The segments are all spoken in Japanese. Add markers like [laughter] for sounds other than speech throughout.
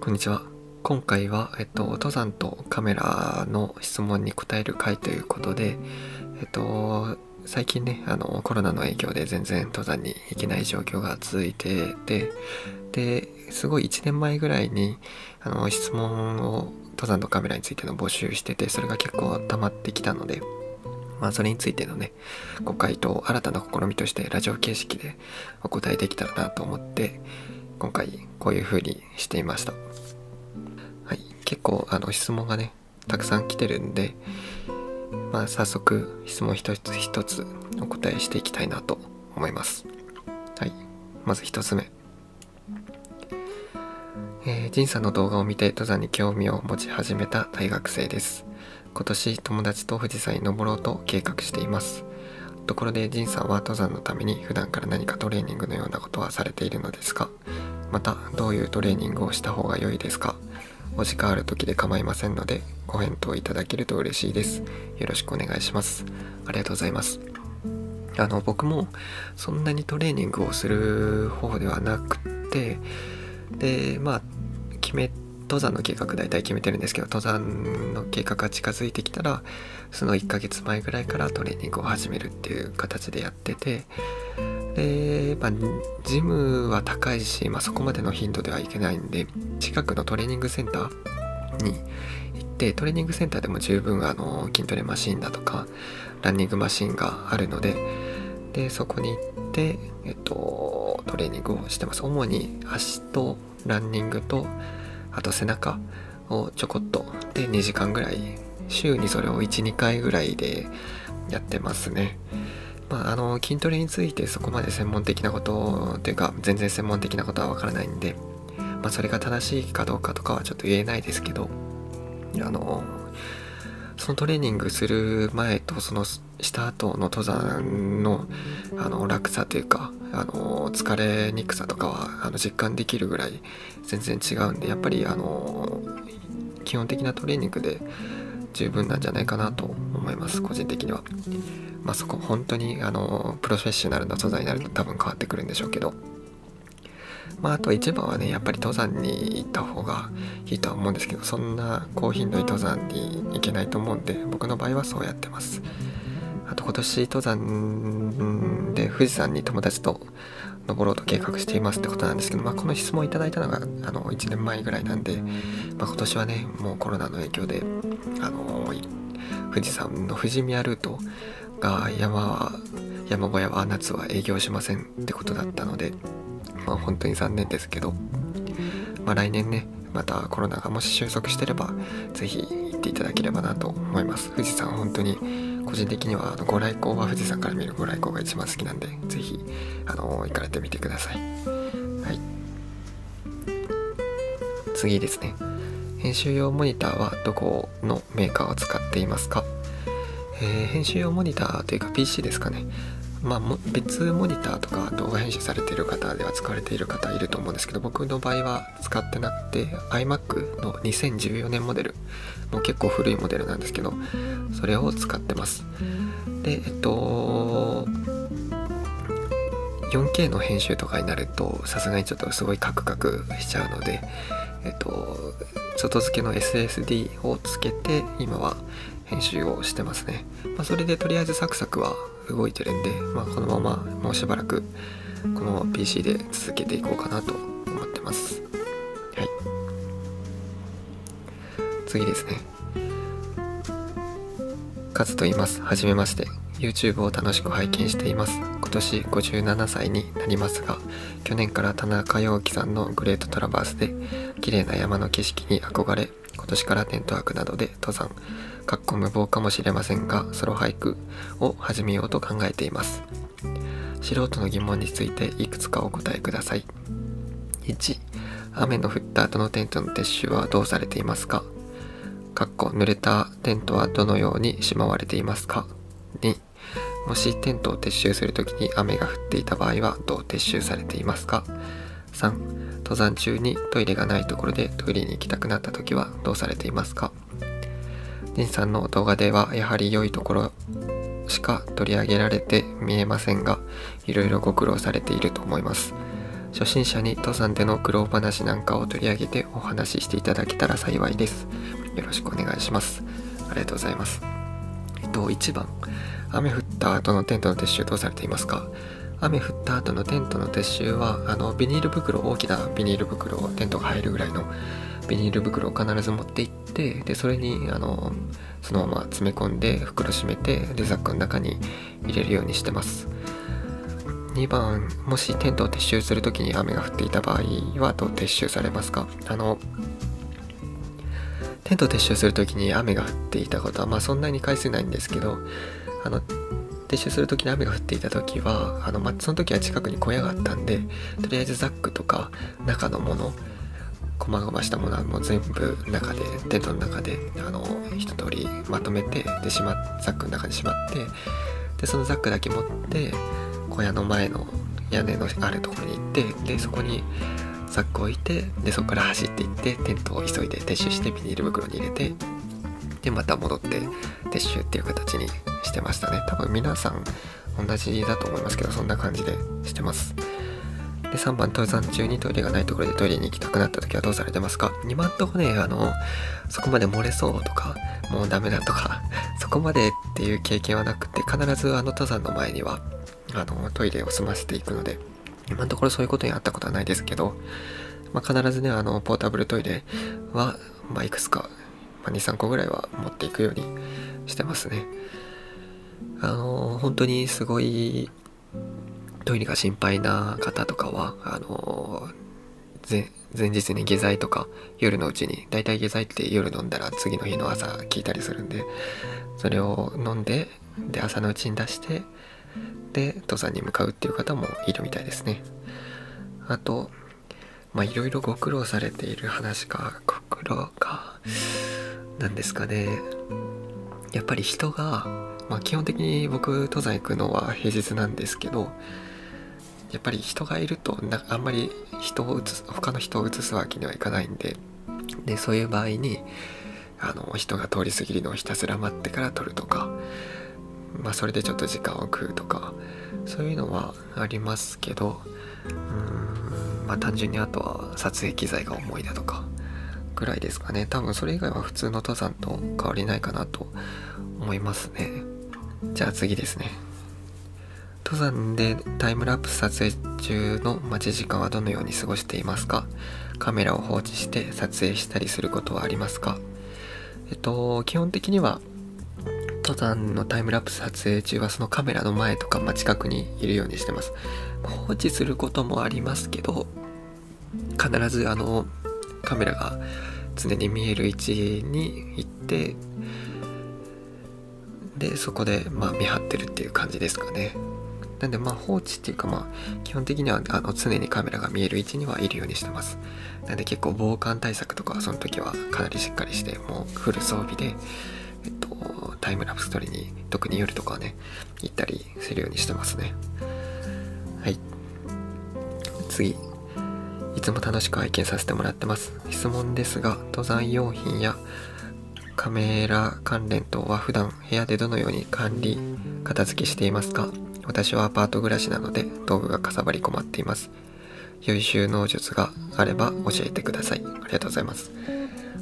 こんにちは。今回は、えっと、登山とカメラの質問に答える回ということで、えっと、最近ね、あの、コロナの影響で全然登山に行けない状況が続いてて、で、すごい1年前ぐらいに、あの、質問を登山とカメラについての募集してて、それが結構溜まってきたので、まあ、それについてのね、ご回答、新たな試みとしてラジオ形式でお答えできたらなと思って、今回こういう風にしていました。はい、結構あの質問がねたくさん来てるんで、まあ、早速質問一つ一つお答えしていきたいなと思います。はい、まず1つ目。えー、ジンさんの動画を見て登山に興味を持ち始めた大学生です。今年友達と富士山に登ろうと計画しています。ところでジンさんは登山のために普段から何かトレーニングのようなことはされているのですか？またどういうトレーニングをした方が良いですか？お時間ある時で構いませんのでご返答いただけると嬉しいです。よろしくお願いします。ありがとうございます。あの僕もそんなにトレーニングをする方ではなくてでまあ決め登山の計画大体決めてるんですけど登山の計画が近づいてきたらその1ヶ月前ぐらいからトレーニングを始めるっていう形でやっててで、まあ、ジムは高いし、まあ、そこまでの頻度ではいけないんで近くのトレーニングセンターに行ってトレーニングセンターでも十分あの筋トレマシンだとかランニングマシンがあるのででそこに行って、えっと、トレーニングをしてます。主に足とランニングとあと背中をちょこっとで2時間ぐらい週にそれを12回ぐらいでやってますね。まあ、あの筋トレについてそこまで専門的なことというか全然専門的なことはわからないんで、まあ、それが正しいかどうかとかはちょっと言えないですけどあのそのトレーニングする前とそのした後の登山のあの楽さというかあの疲れにくさとかはあの実感できるぐらい全然違うんでやっぱりあの基本的なトレーニングで十分なんじゃないかなと思います個人的には。まあ、そこ本当にあのプロフェッショナルな登山になると多分変わってくるんでしょうけど。まあ、あと一番はねやっぱり登山に行った方がいいとは思うんですけどそんな高頻度に登山に行けないと思うんで僕の場合はそうやってますあと今年登山で富士山に友達と登ろうと計画していますってことなんですけど、まあ、この質問いただいたのがあの1年前ぐらいなんで、まあ、今年はねもうコロナの影響であの富士山の富士宮ルートが山は山小屋は夏は営業しませんってことだったのでまあ本当に残念ですけど、まあ、来年ねまたコロナがもし収束してれば是非行っていただければなと思います。富士山本当に個人的にはあのご来光は富士山から見るご来光が一番好きなんで是非あの行かれてみてください。はい。次ですね。編集用モニターはどこのメーカーを使っていますか、えー、編集用モニターというか PC ですかね。まあ、別モニターとか動画編集されている方では使われている方いると思うんですけど僕の場合は使ってなくて iMac の2014年モデルもう結構古いモデルなんですけどそれを使ってます。でえっと 4K の編集とかになるとさすがにちょっとすごいカクカクしちゃうのでえっと外付けの SSD をつけて今は編集をしてますね、まあ、それでとりあえずサクサクは動いてるんで、まあ、このままもうしばらくこの PC で続けていこうかなと思ってます。はい。次ですね。カズと言います。はじめまして。YouTube を楽しく拝見しています。今年57歳になりますが去年から田中陽樹さんのグレートトラバースで綺麗な山の景色に憧れ今年からテントワークなどで登山。かっこ無謀かもしれませんがソロ俳句を始めようと考えています。素人の疑問についていくつかお答えください。1雨の降った後のテントの撤収はどうされていますか？かっこ濡れたテントはどのようにしまわれていますか？2もしテントを撤収するときに雨が降っていた場合はどう撤収されていますか？3登山中にトイレがないところでトイレに行きたくなった時はどうされていますか？リンさんの動画ではやはり良いところしか取り上げられて見えませんが、いろいろご苦労されていると思います。初心者に登山での苦労話なんかを取り上げてお話ししていただけたら幸いです。よろしくお願いします。ありがとうございます。えっと1番。雨降った後のテントの撤収どうされていますか？雨降った後のテントの撤収はあのビニール袋大きなビニール袋をテントが入るぐらいのビニール袋を必ず持って行ってでそれにあのそのまま詰め込んで袋閉めてでザックの中に入れるようにしてます。2番もしテントを撤収する時に雨が降っていた場合はどう撤収されますか？あのテントを撤収する時に雨が降っていたことはまあそんなに回数ないんですけどあの撤収する時に雨が降っていた時はあの、まあ、その時は近くに小屋があったんでとりあえずザックとか中のもの細々したものはもう全部中でテントの中であの一通りまとめてでしまザックの中にしまってでそのザックだけ持って小屋の前の屋根のあるところに行ってでそこにザックを置いてでそこから走っていってテントを急いで撤収してビニール袋に入れてでまた戻って撤収っていう形にしてましたね。多分皆さん同じだと思いますけどそんな感じでしてます。で3番登山中にトイレがないところでトイレに行きたくなった時はどうされてますか？2番とこねあのそこまで漏れそうとかもうダメだとか [laughs] そこまでっていう経験はなくて必ずあの登山の前にはあのトイレを済ませていくので今のところそういうことにあったことはないですけど、まあ、必ずねあのポータブルトイレは、まあ、いくつか、まあ、23個ぐらいは持っていくようにしてますね。あの本当にすごいトイレが心配な方とかはあの前日に下剤とか夜のうちにだいたい下剤って夜飲んだら次の日の朝効いたりするんでそれを飲んでで朝のうちに出してで登山に向かうっていう方もいるみたいですね。あとまあいろいろご苦労されている話かご苦労かなんですかね。やっぱり人がまあ基本的に僕登山行くのは平日なんですけどやっぱり人がいるとなあんまり人を移す他の人を移すわけにはいかないんででそういう場合にあの人が通り過ぎるのをひたすら待ってから撮るとかまあそれでちょっと時間を食うとかそういうのはありますけどうんまあ単純にあとは撮影機材が重いだとかぐらいですかね。多分それ以外は普通の登山と変わりないかなと思いますね。じゃあ次ですね。登山でタイムラプス撮影中の待ち時間はどのように過ごしていますか？カメラを放置して撮影したりすることはありますか？えっと基本的には登山のタイムラプス撮影中はそのカメラの前とか、ま、近くにいるようにしてます。放置することもありますけど必ずあのカメラが常に見える位置に行ってでそこでまあ見張ってるっていう感じですかね。なんでまあ放置っていうかまあ基本的にはあの常にカメラが見える位置にはいるようにしてます。なんで結構防寒対策とかその時はかなりしっかりしてもうフル装備でえっとタイムラプス撮りに特に夜とかはね行ったりするようにしてますね。はい。次。いつも楽しく拝見させてもらってます。質問ですが登山用品やカメラ関連等は普段部屋でどのように管理片付けしていますか？私はアパート暮らしなので道具がかさばり困っています。良い収納術があれば教えてください。ありがとうございます。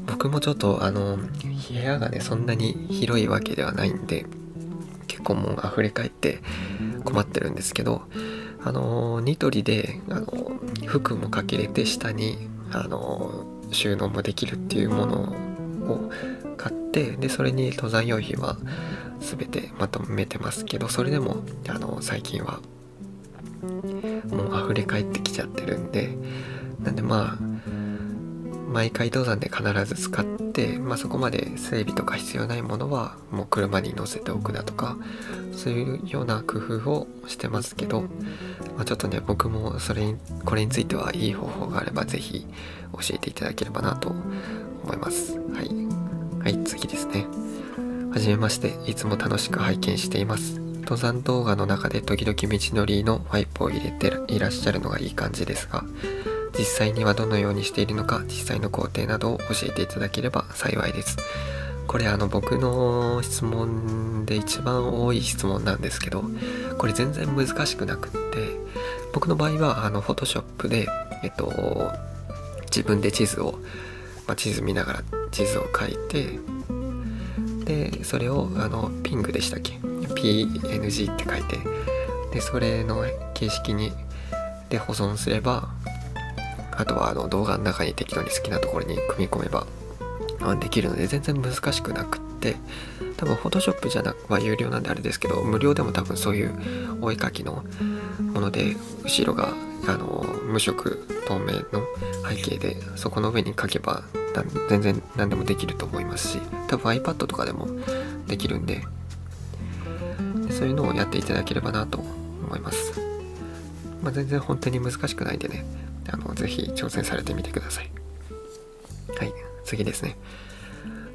僕もちょっとあの部屋がねそんなに広いわけではないんで結構もう溢れ返って困ってるんですけどあのニトリであの服もかけれて下にあの収納もできるっていうものを買ってでそれに登山用品は全てまとめてますけどそれでもあの最近はもう溢れ返ってきちゃってるんでなんでまあ毎回登山で必ず使って、まあ、そこまで整備とか必要ないものはもう車に乗せておくだとかそういうような工夫をしてますけど、まあ、ちょっとね僕もそれにこれについてはいい方法があれば是非教えていただければなと思います。はい。はい次ですね。はじめまして。いつも楽しく拝見しています。登山動画の中で時々道のりのワイプを入れていらっしゃるのがいい感じですが実際にはどのようにしているのか実際の工程などを教えていただければ幸いです。これあの僕の質問で一番多い質問なんですけどこれ全然難しくなくって僕の場合はあのフォトショップでえっと自分で地図を、まあ、地図見ながら地図を書いてでそれをあのピングでしたっけ？PNG って書いて。でそれの形式にで保存すればあとはあの動画の中に適当に好きなところに組み込めばできるので全然難しくなくって多分 Photoshop じゃなくは有料なんであれですけど無料でも多分そういうお絵かきのもので後ろがあの無色透明の背景でそこの上に書けば全然何でもできると思いますし多分 iPad とかでもできるんでそういうのをやっていただければなと思います、まあ、全然本当に難しくないんでねあのぜひ挑戦されてみてください。はい次ですね。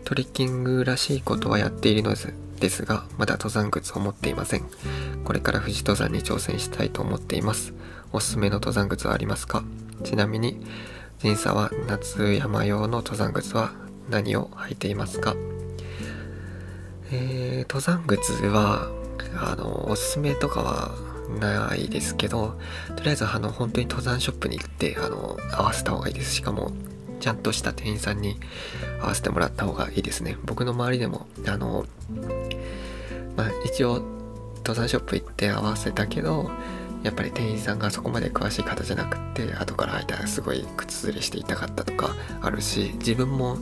トリッキングらしいことはやっているのですがまだ登山靴を持っていません。これから富士登山に挑戦したいと思っています。おすすめの登山靴はありますか？ちなみに仁さは夏山用の登山靴は何を履いていますか？えー、登山靴はあのおすすめとかはないですけどとりあえずあの本当に登山ショップに行ってあの合わせた方がいいです。しかもちゃんとした店員さんに合わせてもらった方がいいですね。僕の周りでもあのまあ一応登山ショップ行って合わせたけどやっぱり店員さんがそこまで詳しい方じゃなくって後から履いたらすごい靴ずれして痛かったとかあるし自分も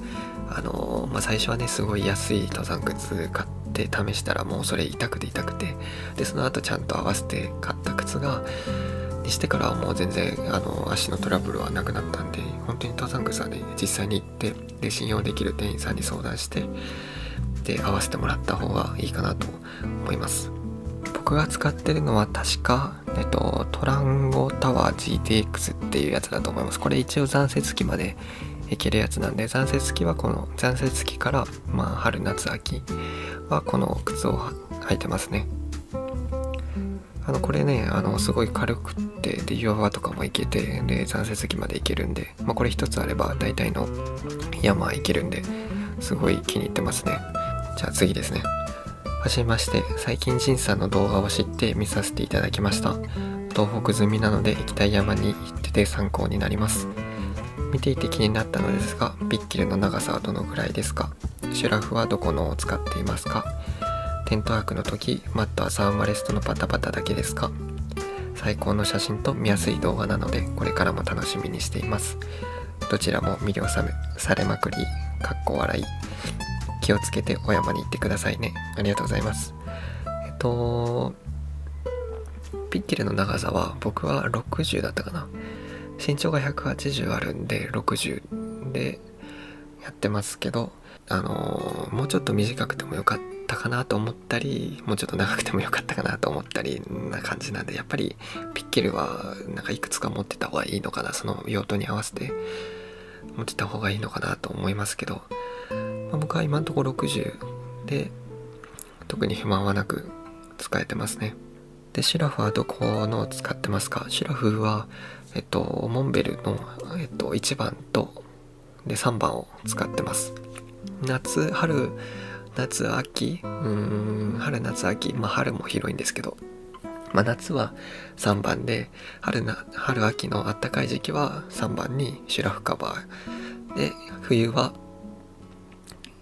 あのまあ、最初はねすごい安い登山靴買って試したらもうそれ痛くて痛くてでその後ちゃんと合わせて買った靴がにしてからはもう全然あの足のトラブルはなくなったんで本当に登山靴はね実際に行ってで信用できる店員さんに相談してで合わせてもらった方がいいかなと思います。僕が使ってるのは確か、えっと、トランゴタワー GTX っていうやつだと思います。これ一応残雪期までいけるやつなんで残雪期はこの残雪期からまあ春夏秋はこの靴を履いてますね。あのこれねあのすごい軽くってで岩場とかも行けてで残雪期まで行けるんで、まあ、これ一つあれば大体の山行けるんですごい気に入ってますね。じゃあ次ですね。はじめまして。最近仁さんの動画を知って見させていただきました。東北済みなので行きたい山に行ってて参考になります。見ていて気になったのですがピッキルの長さはどのぐらいですか？シュラフはどこのを使っていますか？テントワークの時マットはサーマレストのパタパタだけですか？最高の写真と見やすい動画なのでこれからも楽しみにしています。どちらも魅了さされまくりかっこ笑い。気をつけてお山に行ってくださいね。ありがとうございます。えっとピッキルの長さは僕は60だったかな。身長が180あるんで60でやってますけどあのー、もうちょっと短くてもよかったかなと思ったりもうちょっと長くてもよかったかなと思ったりな感じなんでやっぱりピッケルはなんかいくつか持ってた方がいいのかなその用途に合わせて持ってた方がいいのかなと思いますけど、まあ、僕は今んところ60で特に不満はなく使えてますね。でシラフはどこのを使ってますか？シラフはえっとモンベルの、えっと、1番とで3番を使ってます。夏春夏秋うん春夏秋まあ春も広いんですけどまあ、夏は3番で春な春秋のあったかい時期は3番にシュラフカバーで冬は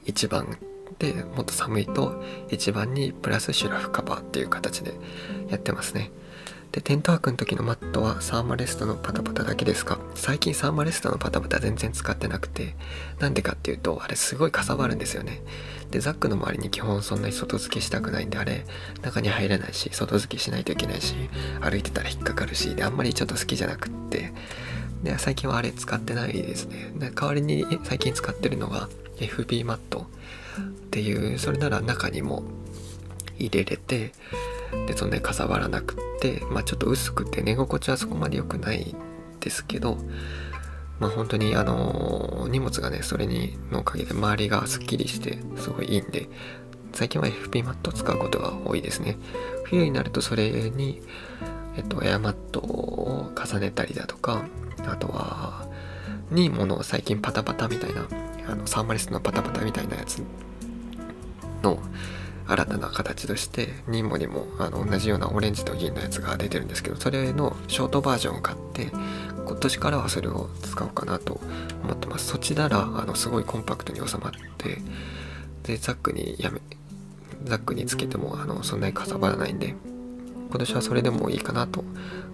1番でもっと寒いと1番にプラスシュラフカバーっていう形でやってますね。でテントワークの時のマットはサーマレストのパタパタだけですか？最近サーマレストのパタパタ全然使ってなくて。なんでかっていうとあれすごいかさばるんですよね。でザックの周りに基本そんなに外付けしたくないんであれ中に入れないし外付けしないといけないし歩いてたら引っかかるしであんまりちょっと好きじゃなくって。で最近はあれ使ってないですね。で代わりに最近使ってるのが FB マットっていうそれなら中にも入れれてでそんなにかさばらなくってまあちょっと薄くて寝心地はそこまで良くないですけどまあ本当にあの荷物がねそれにのおかげで周りがすっきりしてすごいいいんで最近は FP マットを使うことが多いですね。冬になるとそれにえっとエアマットを重ねたりだとかあとはにものを最近パタパタみたいなあのサーマリストのパタパタみたいなやつの新たな形としてニモにもあの同じようなオレンジと銀のやつが出てるんですけどそれのショートバージョンを買って今年からはそれを使おうかなと思ってます。そっちならあのすごいコンパクトに収まってでザックにやめザックにつけてもあのそんなにかさばらないんで今年はそれでもいいかなと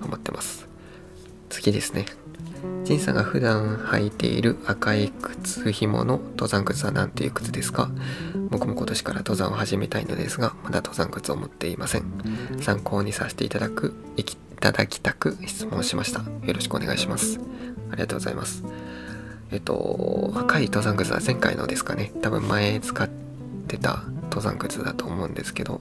思ってます。次ですね。ジンさんが普段履いている赤い靴紐の登山靴は何ていう靴ですか？僕も今年から登山を始めたいのですがまだ登山靴を持っていません。参考にさせていただくいただきたく質問しました。よろしくお願いします。ありがとうございます。えっと赤い登山靴は前回のですかね？多分前使ってた登山靴だと思うんですけど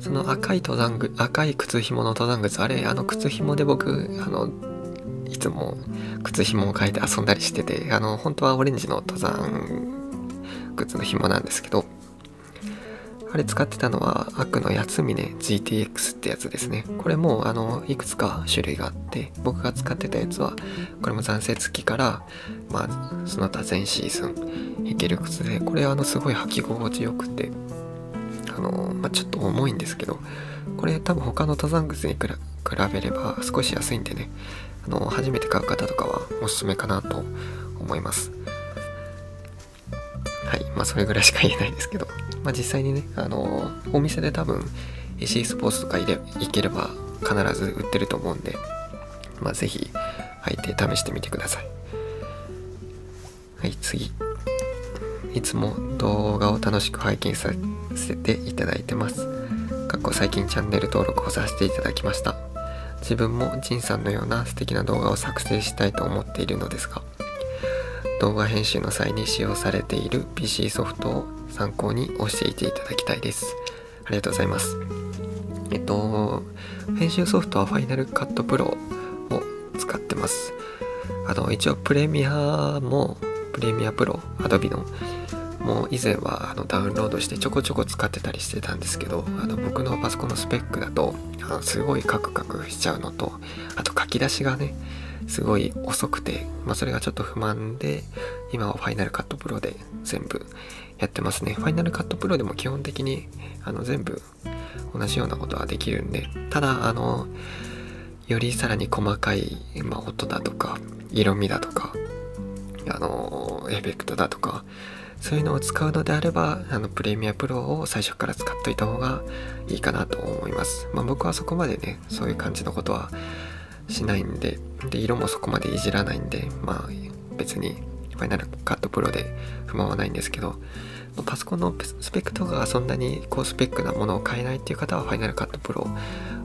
その赤い登山靴赤い靴紐の登山靴あれあの靴紐で僕あのいつも靴紐を変えて遊んだりしててあの本当はオレンジの登山靴の紐なんですけどあれ使ってたのはアクの八つ峰 GTX ってやつですね。これもあのいくつか種類があって僕が使ってたやつはこれも残雪期からまあその他全シーズンいける靴でこれあのすごい履き心地よくてあの、まあ、ちょっと重いんですけどこれ多分他の登山靴に比べれば少し安いんでねあの初めて買う方とかはおすすめかなと思います。はい。まあそれぐらいしか言えないですけど、まあ、実際にねあのお店で多分 AC スポーツとか入れ行ければ必ず売ってると思うんでまあ是非履いて試してみてください。はい次。いつも動画を楽しく拝見させていただいてます。過去最近チャンネル登録をさせていただきました。自分もジンさんのような素敵な動画を作成したいと思っているのですが動画編集の際に使用されている PC ソフトを参考に教えていただきたいです。ありがとうございます。えっと編集ソフトは Final Cut Pro を使ってます。あの一応プレミアもプレミアプロ Adobe のもう以前はあのダウンロードしてちょこちょこ使ってたりしてたんですけどあの僕のパソコンのスペックだとあのすごいカクカクしちゃうのとあと書き出しがねすごい遅くて、まあ、それがちょっと不満で今はファイナルカットプロで全部やってますね。ファイナルカットプロでも基本的にあの全部同じようなことはできるんでただあのよりさらに細かい、まあ、音だとか色味だとかあのエフェクトだとかそういうのを使うのであればあのプレミアプロを最初から使っといた方がいいかなと思います、まあ、僕はそこまでねそういう感じのことはしないんでで色もそこまでいじらないんでまあ別にファイナルカットプロで不満はないんですけどパソコンのスペックとかがそんなに高スペックなものを買えないっていう方はファイナルカットプロ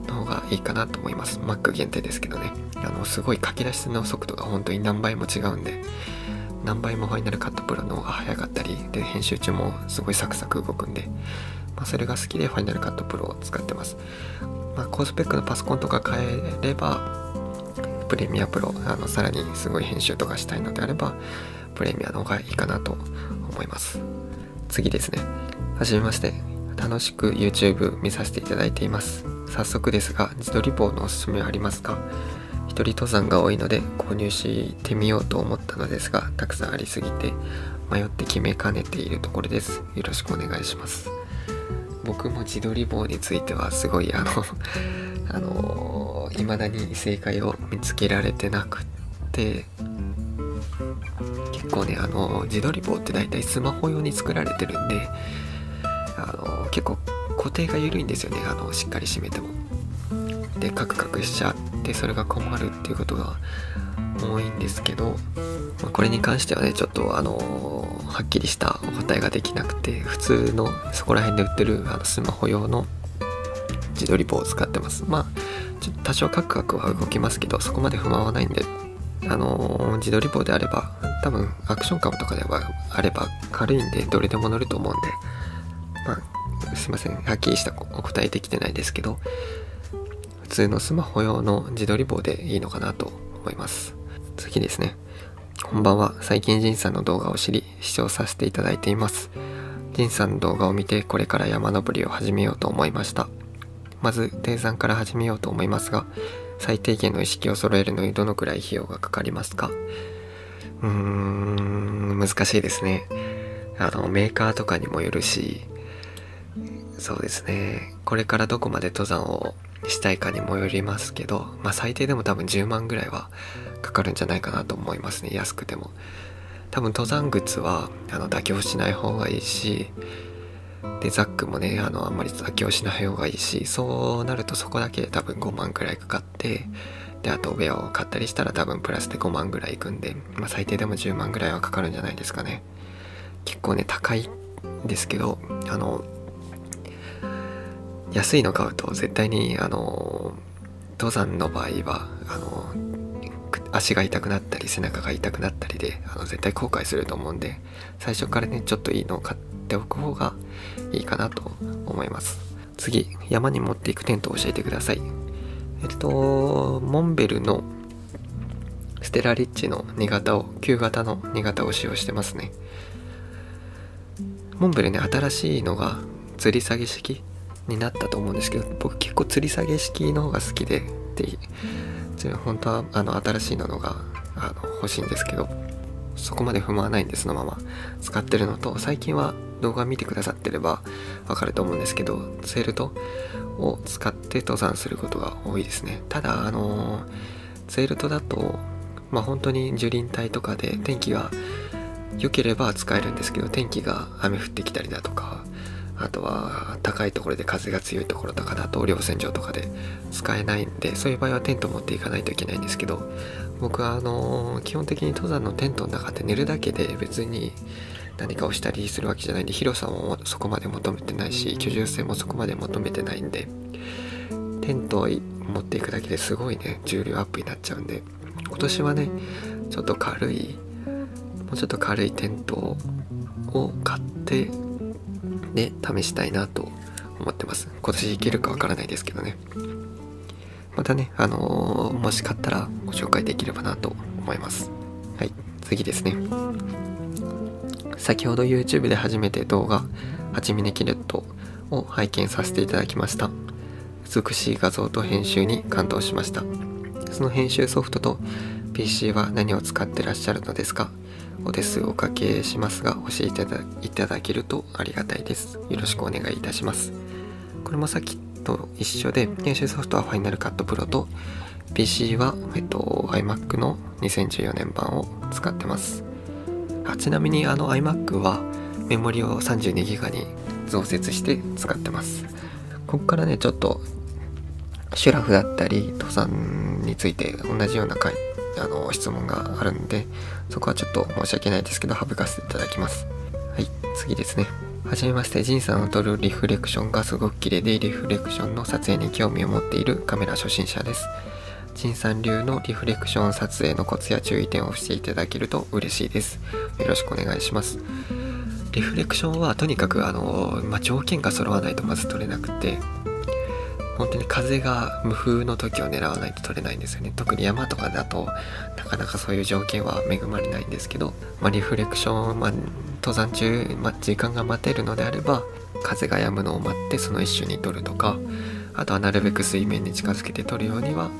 の方がいいかなと思います。Mac 限定ですけどね。あのすごい書き出しの速度が本当に何倍も違うんで何倍もファイナルカットプロの方が早かったりで編集中もすごいサクサク動くんで、まあ、それが好きでファイナルカットプロを使ってます、まあ、高スペックのパソコンとか変えればプレミアプロあのさらにすごい編集とかしたいのであればプレミアの方がいいかなと思います。次ですね。はじめまして。楽しく YouTube 見させていただいています。早速ですが自撮り棒のおすすめありますか？一人登山が多いので購入してみようと思ったのですがたくさんありすぎて迷って決めかねているところです。よろしくお願いします。僕も自撮り棒についてはすごいあの [laughs] あの未だに正解を見つけられてなくって結構ねあの自撮り棒って大体スマホ用に作られてるんであの結構固定が緩いんですよね。あのしっかり締めても。でカクカクしちゃってそれが困るっていうことが多いんですけど、まあ、これに関してはねちょっとあのー、はっきりしたお答えができなくて普通のそこら辺で売ってるあのスマホ用の自撮り棒を使ってます。まあちょっと多少カクカクは動きますけどそこまで不満はないんであのー、自撮り棒であれば多分アクションカムとかではあれば軽いんでどれでも乗ると思うんでまあすいません。はっきりしたお答えできてないですけど通のスマホ用の自撮り棒でいいのかなと思います。次ですね。こんばんは。最近ジンさんの動画を知り、視聴させていただいています。ジンさんの動画を見て、これから山登りを始めようと思いました。まず、低山から始めようと思いますが、最低限の意識を揃えるのにどのくらい費用がかかりますか？うーん、難しいですね。あの、メーカーとかにもよるし、そうですねこれからどこまで登山をしたいかにもよりますけど、まあ、最低でも多分10万ぐらいはかかるんじゃないかなと思いますね。安くても。多分登山靴はあの妥協しない方がいいしでザックもねあのあんまり妥協しない方がいいしそうなるとそこだけで多分5万ぐらいかかってであとウェアを買ったりしたら多分プラスで5万ぐらいいくんで、まあ、最低でも10万ぐらいはかかるんじゃないですかね。結構ね高いんですけどあの安いの買うと絶対にあの登山の場合はあの足が痛くなったり背中が痛くなったりであの絶対後悔すると思うんで最初からねちょっといいのを買っておく方がいいかなと思います。次山に持っていくテントを教えてください。えっとモンベルのステラリッチの2型を旧型の2型を使用してますね。モンベルね新しいのが吊り下げ式になったと思うんですけど僕結構吊り下げ式の方が好きでで本当はあの新しいのがあの欲しいんですけどそこまで踏まないんでそのまま。使ってるのと最近は動画見てくださってればわかると思うんですけどツェルトを使って登山することが多いですね。ただあのツェルトだとまあ本当に樹林帯とかで天気が良ければ使えるんですけど天気が雨降ってきたりだとかあとは高いところで風が強いところとかだと稜線上とかで使えないんでそういう場合はテント持っていかないといけないんですけど僕はあの基本的に登山のテントの中で寝るだけで別に何かをしたりするわけじゃないんで広さもそこまで求めてないし居住性もそこまで求めてないんでテントを持っていくだけですごいね重量アップになっちゃうんで今年はねちょっと軽いもうちょっと軽いテントを買ってで試したいなと思ってます。今年いけるかわからないですけどね。またねあのー、もし買ったらご紹介できればなと思います。はい次ですね。先ほど YouTube で初めて動画「はちみねキレット」を拝見させていただきました。美しい画像と編集に感動しました。その編集ソフトと PC は何を使ってらっしゃるのですか？お手数おかけしますが教えていただけるとありがたいです。よろしくお願いいたします。これもさっきと一緒で、編集ソフトは Final Cut Pro と PC は、えっと、iMac の2014年版を使ってます。あちなみにあの iMac はメモリを 32GB に増設して使ってます。ここからね、ちょっとシュラフだったり登山について同じような回あの質問があるんでそこはちょっと申し訳ないですけど省かせていただきますはい次ですねはじめまして、ジンさんの撮るリフレクションがすごく綺麗で、リフレクションの撮影に興味を持っているカメラ初心者です。ジンさん流のリフレクション撮影のコツや注意点をしていただけると嬉しいです。よろしくお願いします。リフレクションはとにかくあの、まあ、条件が揃わないとまず撮れなくて、本当に風が無風の時を狙わないと取れないんですよね。特に山とかだとなかなかそういう条件は恵まれないんですけど、まあ、リフレクション、まあ、登山中、まあ、時間が待てるのであれば風が止むのを待ってその一瞬に撮るとかあとはなるべく水面に近づけて撮るようには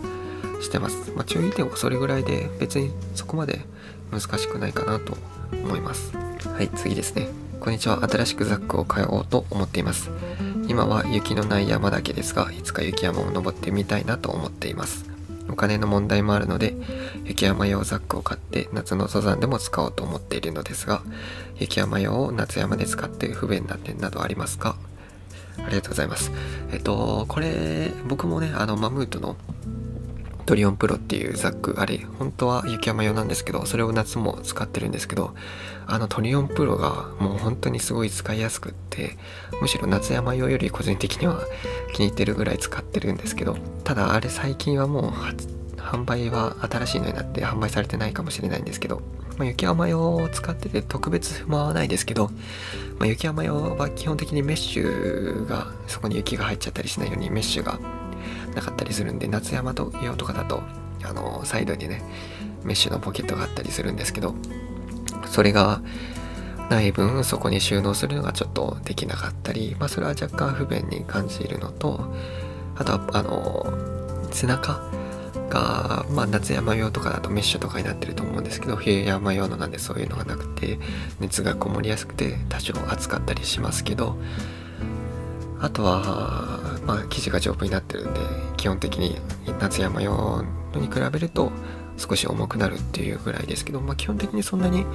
してます、まあ、注意点はそれぐらいで別にそこまで難しくないかなと思います。はい次ですね。こんにちは。新しくザックを買おうと思っています。今は雪のない山だけですがいつか雪山を登ってみたいなと思っています。お金の問題もあるので雪山用ザックを買って夏の登山でも使おうと思っているのですが雪山用を夏山で使って不便な点などありますか？ありがとうございます。えっとこれ僕もねあのマムートのトリオンプロっていうザックあれ本当は雪山用なんですけどそれを夏も使ってるんですけどあのトリオンプロがもう本当にすごい使いやすくってむしろ夏山用より個人的には気に入ってるぐらい使ってるんですけどただあれ最近はもう販売は新しいのになって販売されてないかもしれないんですけど、まあ、雪山用を使ってて特別不満はないですけど、まあ、雪山用は基本的にメッシュがそこに雪が入っちゃったりしないようにメッシュがなかったりするんで夏山と用とかだとあのサイドにねメッシュのポケットがあったりするんですけどそれがない分そこに収納するのがちょっとできなかったりまあそれは若干不便に感じるのとあとはあの背中が、まあ、夏山用とかだとメッシュとかになってると思うんですけど冬山用のなんでそういうのがなくて熱がこもりやすくて多少暑かったりしますけどあとは、まあ、生地が丈夫になってるんで基本的に夏山用のに比べると少し重くなるっていうぐらいですけど、まあ、基本的にそんなに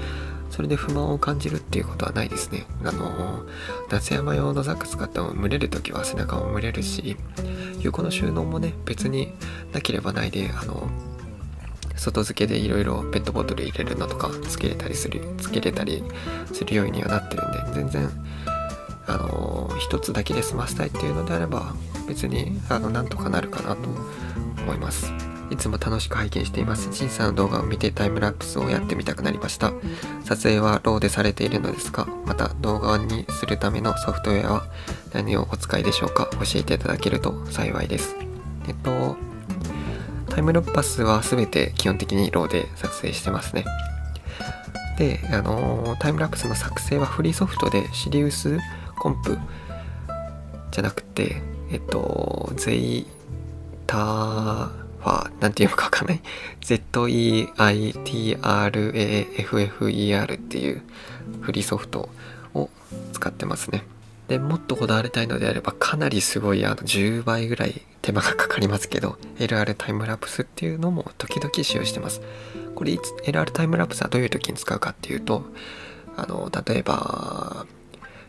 それで不満を感じるっていうことはないですね。あの夏山用のザック使っても蒸れる時は背中も蒸れるし有効の収納もね別になければないであの外付けでいろいろペットボトル入れるのとかつけれたりするつけれたりするようにはなってるんで全然あの一つだけで済ませたいっていうのであれば別にあのなんとかなるかなと思います。いつも楽しく拝見しています。小さな動画を見てタイムラプスをやってみたくなりました。撮影はローでされているのですかまた動画にするためのソフトウェアは何をお使いでしょうか教えていただけると幸いです。えっとタイムラプスは全て基本的にローで撮影してますね。で、あのタイムラプスの作成はフリーソフトでシリウスコンプじゃなくて、えっと、ゼイターファー、なんていうのかわかんない。ZEITRAFFER っていうフリーソフトを使ってますね。でもっとこだわりたいのであればかなりすごいあの10倍ぐらい手間がかかりますけど LR タイムラプスっていうのも時々使用してますこれ LR タイムラプスはどういう時に使うかっていうとあの例えば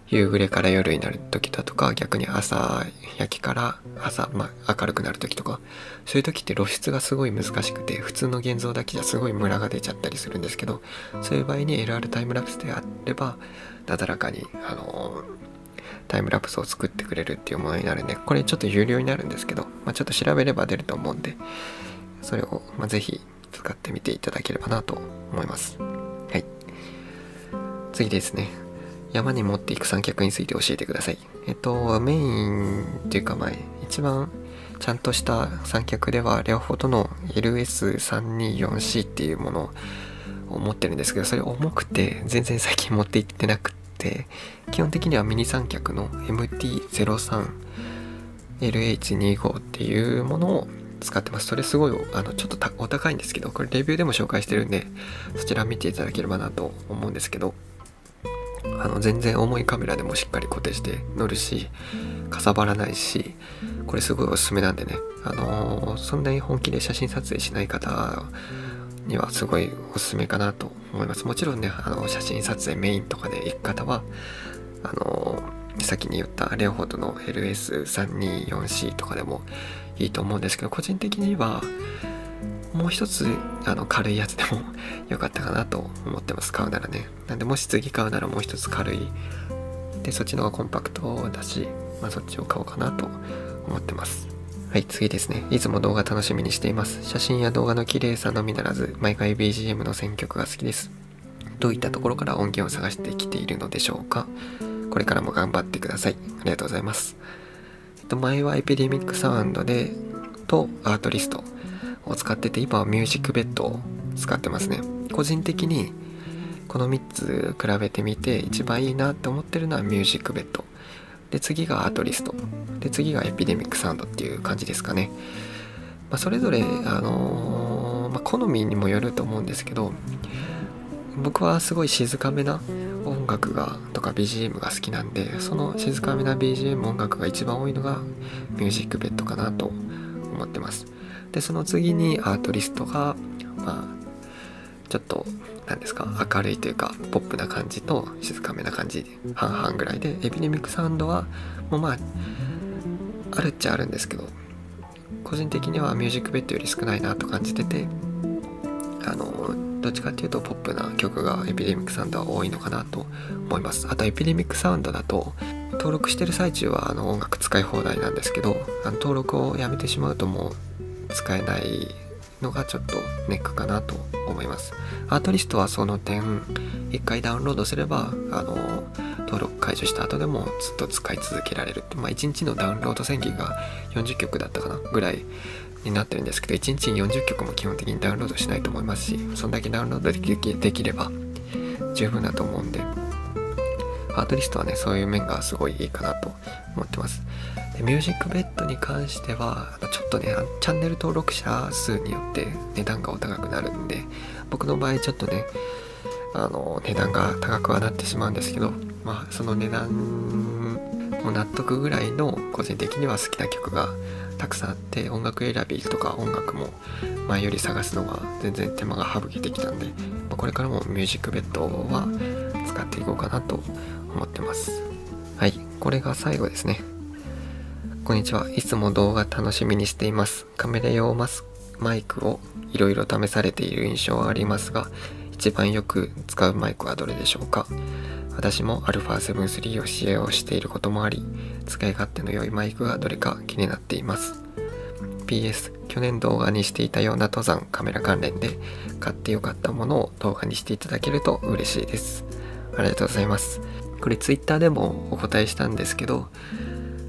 夕暮れから夜になる時だとか逆に朝焼きから朝、まあ、明るくなる時とかそういう時って露出がすごい難しくて普通の現像だけじゃすごいムラが出ちゃったりするんですけどそういう場合に LR タイムラプスであればなだらかにあのタイムラプスを作ってくれるっていうものになるんでこれちょっと有料になるんですけど、まあ、ちょっと調べれば出ると思うんでそれを、まあ、ぜひ使ってみていただければなと思います。はい。次ですね。山に持っていく三脚について教えてください。えっと、メインっていうかまあ、一番ちゃんとした三脚では、レオフォトの LS324C っていうものを持ってるんですけど、それ重くて全然最近持っていってなくて、基本的にはミニ三脚の MT03LH25 っていうものを使ってます。それすごいあのちょっとお高いんですけど、これレビューでも紹介してるんで、そちら見ていただければなと思うんですけど、あの全然重いカメラでもしっかり固定して乗るしかさばらないしこれすごいおすすめなんでね。あのー、そんなに本気で写真撮影しない方にはすごいおすすめかなと思います。もちろんねあの写真撮影メインとかで行く方はあのー、先に言ったレオフォトの LS324C とかでもいいと思うんですけど個人的にはもう一つあの軽いやつでも良かったかなと思ってます。買うならね。なんでもし次買うならもう一つ軽い。でそっちの方がコンパクトだし、まあ、そっちを買おうかなと思ってます。はい次ですね。いつも動画楽しみにしています。写真や動画の綺麗さのみならず毎回 BGM の選曲が好きです。どういったところから音源を探してきているのでしょうか。これからも頑張ってください。ありがとうございます。えっと前はエピデミックサウンドでとアートリスト。を使ってて今はミュージックベッドを使ってますね。個人的にこの3つ比べてみて一番いいなって思ってるのはミュージックベッド。で次がアートリスト。で次がエピデミックサウンドっていう感じですかね、まあ、それぞれあのー、まあ、好みにもよると思うんですけど僕はすごい静かめな音楽がとか BGM が好きなんでその静かめな BGM 音楽が一番多いのがミュージックベッドかなと思ってます。でその次にアートリストがまあちょっと何ですか明るいというかポップな感じと静かめな感じ半々ぐらいでエピデミックサウンドはもうまああるっちゃあるんですけど個人的にはミュージックベッドより少ないなと感じててあのどっちかっていうとポップな曲がエピデミックサウンドは多いのかなと思います。あとエピデミックサウンドだと登録してる最中はあの音楽使い放題なんですけどあの登録をやめてしまうともう使えないのがちょっとネックかなと思います。アートリストはその点、一回ダウンロードすれば、あの、登録解除した後でもずっと使い続けられるって、まあ1日のダウンロード宣言が40曲だったかなぐらいになってるんですけど、1日に40曲も基本的にダウンロードしないと思いますし、そんだけダウンロードできれば十分だと思うんで、アートリストはね、そういう面がすごいいいかなと思ってます。でミュージックベッドに関してはちょっとねチャンネル登録者数によって値段がお高くなるんで僕の場合ちょっとねあの値段が高くはなってしまうんですけどまあその値段も納得ぐらいの個人的には好きな曲がたくさんあって音楽選びとか音楽も前より探すのが全然手間が省けてきたんで、まあ、これからもミュージックベッドは使っていこうかなと思ってます。はいこれが最後ですね。こんにちは。いつも動画楽しみにしています。カメラ用マスマイクをいろいろ試されている印象はありますが一番よく使うマイクはどれでしょうか？私も α7 III を使用していることもあり使い勝手の良いマイクがどれか気になっています。PS 去年動画にしていたような登山カメラ関連で買ってよかったものを動画にしていただけると嬉しいです。ありがとうございます。これ Twitter でもお答えしたんですけど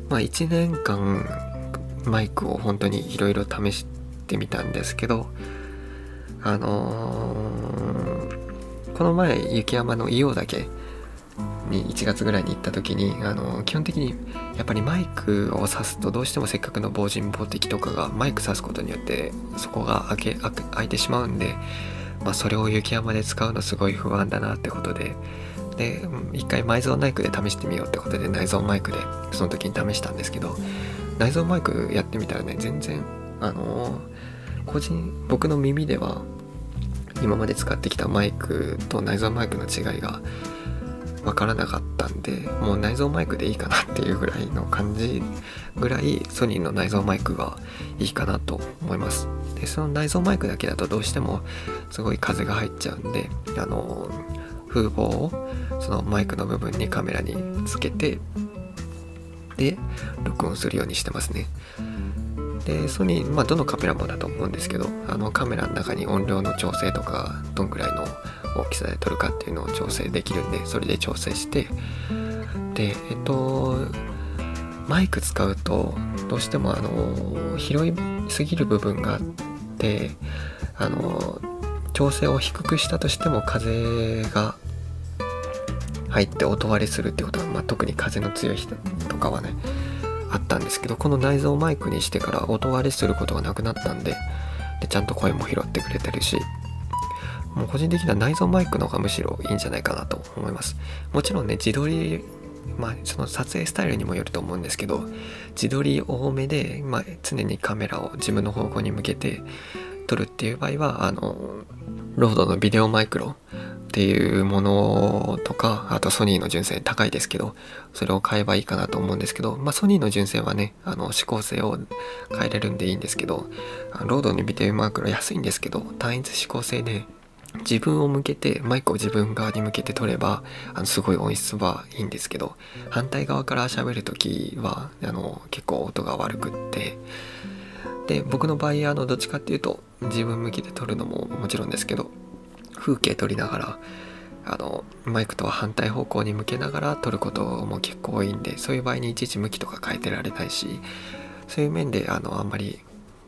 まあ1年間マイクを本当にいろいろ試してみたんですけどあのー、この前雪山の硫黄岳に1月ぐらいに行った時にあの基本的にやっぱりマイクを挿すとどうしてもせっかくの防塵防滴とかがマイク挿すことによってそこが開け開いてしまうんで、まあ、それを雪山で使うのすごい不安だなってことでで一回内蔵マイクで試してみようってことで内蔵マイクでその時に試したんですけど内蔵マイクやってみたらね全然あの個人僕の耳では今まで使ってきたマイクと内蔵マイクの違いが分からなかったんでもう内蔵マイクでいいかなっていうぐらいの感じぐらいソニーの内蔵マイクがいいかなと思います。でその内蔵マイクだけだとどうしてもすごい風が入っちゃうんであの風防をそのマイクの部分にカメラにつけてで録音するようにしてますね。でソニーまあどのカメラもだと思うんですけどあのカメラの中に音量の調整とかどんぐらいの大きさで撮るかっていうのを調整できるんでそれで調整してでえっとマイク使うとどうしてもあの広いすぎる部分があってあの調整を低くしたとしても風が入って音割れするってことは、まあ、特に風の強い人とかはねあったんですけどこの内蔵マイクにしてから音割れすることがなくなったんででちゃんと声も拾ってくれてるしもう個人的には内蔵マイクの方がむしろいいんじゃないかなと思います。もちろんね自撮りまあその撮影スタイルにもよると思うんですけど自撮り多めで、まあ、常にカメラを自分の方向に向けて撮るっていう場合はあのロードのビデオマイクロっていうものとか、あとソニーの純正高いですけど、それを買えばいいかなと思うんですけど、まあソニーの純正はね、あの指向性を変えれるんでいいんですけど、ロードのビデオマークロ安いんですけど、単一指向性で自分を向けて、マイクを自分側に向けて撮れば、あのすごい音質はいいんですけど、反対側から喋るときは、あの結構音が悪くって、で、僕の場合、あのどっちかっていうと、自分向きで撮るのももちろんですけど、風景撮りながらあのマイクとは反対方向に向けながら撮ることも結構多いんでそういう場合にいちいち向きとか変えてられないしそういう面であのあんまり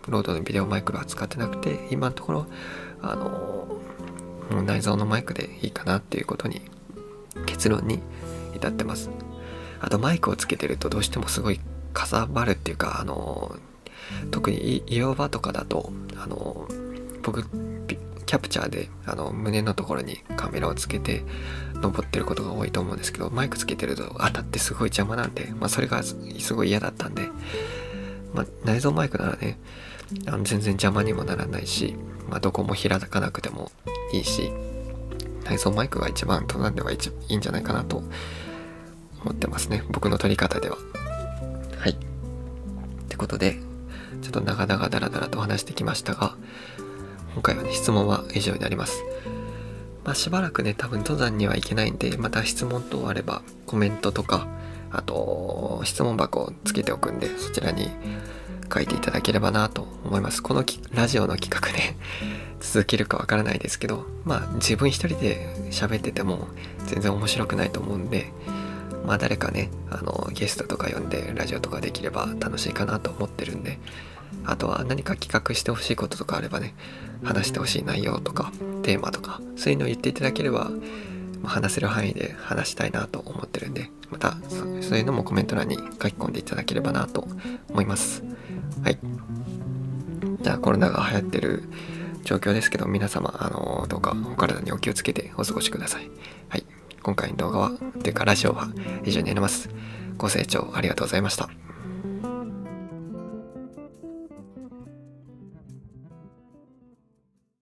ロードのビデオマイクは使ってなくて今のところあの内蔵のマイクでいいかなっていうことに結論に至ってます。あとマイクをつけてるとどうしてもすごいかさばるっていうかあの特に岩場とかだとあの僕キャプチャーであの胸のところにカメラをつけて登ってることが多いと思うんですけどマイクつけてると当たってすごい邪魔なんで、まあ、それがすごい嫌だったんで、まあ、内蔵マイクならねあの全然邪魔にもならないし、まあ、どこも開かなくてもいいし内蔵マイクが一番登山ではいいんじゃないかなと思ってますね僕の撮り方では。はい。ってことでちょっと長々ダラダラと話してきましたが今回はね、質問は以上になります。まあ、しばらくね、多分登山には行けないんで、また質問等あればコメントとか、あと、質問箱をつけておくんで、そちらに書いていただければなと思います。このラジオの企画ね、[laughs] 続けるかわからないですけど、まあ自分一人で喋ってても全然面白くないと思うんで、まあ誰かね、あの、ゲストとか呼んでラジオとかできれば楽しいかなと思ってるんで、あとは何か企画してほしいこととかあればね、話してほしい内容とか、テーマとか、そういうのを言っていただければ、話せる範囲で話したいなと思ってるんで、またそういうのもコメント欄に書き込んでいただければなと思います。はい。じゃあコロナが流行ってる状況ですけど、皆様、あの、どうかお体にお気をつけてお過ごしください。はい。今回の動画は、というかラジオは以上になります。ご清聴ありがとうございました。